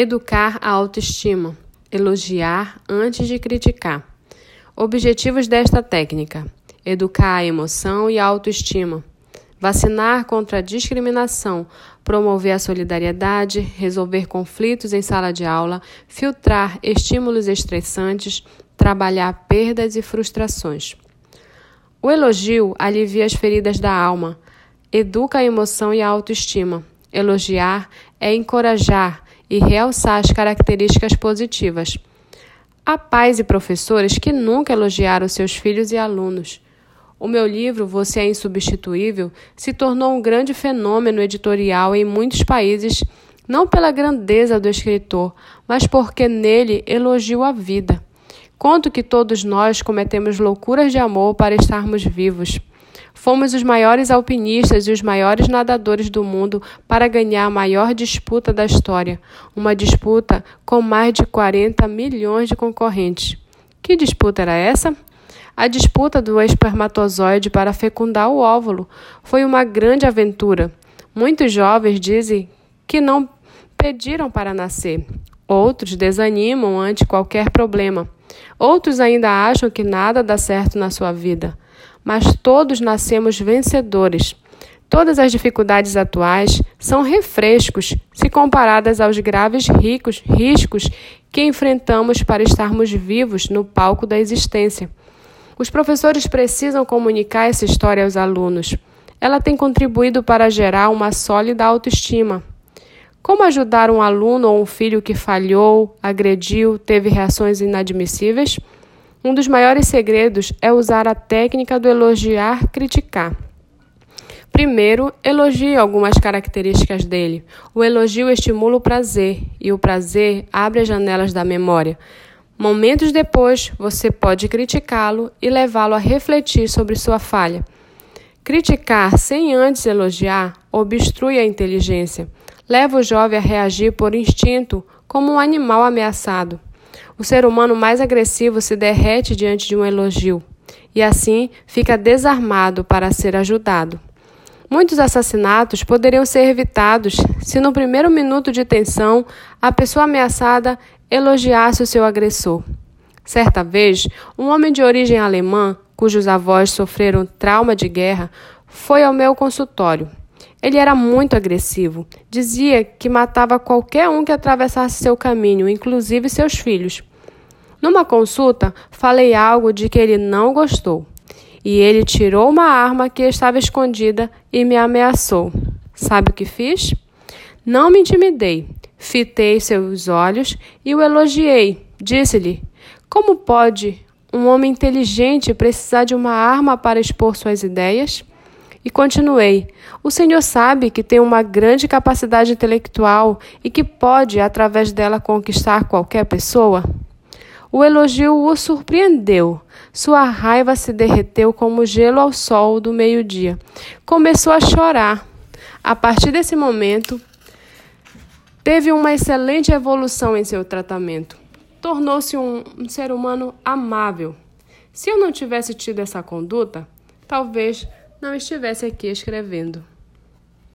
Educar a autoestima. Elogiar antes de criticar. Objetivos desta técnica: educar a emoção e a autoestima, vacinar contra a discriminação, promover a solidariedade, resolver conflitos em sala de aula, filtrar estímulos estressantes, trabalhar perdas e frustrações. O elogio alivia as feridas da alma, educa a emoção e a autoestima. Elogiar é encorajar e realçar as características positivas. Há pais e professores que nunca elogiaram seus filhos e alunos. O meu livro, Você é Insubstituível, se tornou um grande fenômeno editorial em muitos países, não pela grandeza do escritor, mas porque nele elogio a vida. Conto que todos nós cometemos loucuras de amor para estarmos vivos. Fomos os maiores alpinistas e os maiores nadadores do mundo para ganhar a maior disputa da história, uma disputa com mais de 40 milhões de concorrentes. Que disputa era essa? A disputa do espermatozoide para fecundar o óvulo foi uma grande aventura. Muitos jovens dizem que não pediram para nascer. Outros desanimam ante qualquer problema. Outros ainda acham que nada dá certo na sua vida mas todos nascemos vencedores. Todas as dificuldades atuais são refrescos se comparadas aos graves ricos, riscos que enfrentamos para estarmos vivos no palco da existência. Os professores precisam comunicar essa história aos alunos. Ela tem contribuído para gerar uma sólida autoestima. Como ajudar um aluno ou um filho que falhou, agrediu, teve reações inadmissíveis? Um dos maiores segredos é usar a técnica do elogiar criticar. Primeiro, elogie algumas características dele. O elogio estimula o prazer e o prazer abre as janelas da memória. Momentos depois, você pode criticá-lo e levá-lo a refletir sobre sua falha. Criticar sem antes elogiar obstrui a inteligência, leva o jovem a reagir por instinto, como um animal ameaçado. O ser humano mais agressivo se derrete diante de um elogio e assim fica desarmado para ser ajudado. Muitos assassinatos poderiam ser evitados se, no primeiro minuto de tensão, a pessoa ameaçada elogiasse o seu agressor. Certa vez, um homem de origem alemã, cujos avós sofreram trauma de guerra, foi ao meu consultório. Ele era muito agressivo. Dizia que matava qualquer um que atravessasse seu caminho, inclusive seus filhos. Numa consulta, falei algo de que ele não gostou. E ele tirou uma arma que estava escondida e me ameaçou. Sabe o que fiz? Não me intimidei. Fitei seus olhos e o elogiei. Disse-lhe: Como pode um homem inteligente precisar de uma arma para expor suas ideias? E continuei: O Senhor sabe que tem uma grande capacidade intelectual e que pode, através dela, conquistar qualquer pessoa? O elogio o surpreendeu. Sua raiva se derreteu como gelo ao sol do meio-dia. Começou a chorar. A partir desse momento, teve uma excelente evolução em seu tratamento. Tornou-se um, um ser humano amável. Se eu não tivesse tido essa conduta, talvez não estivesse aqui escrevendo.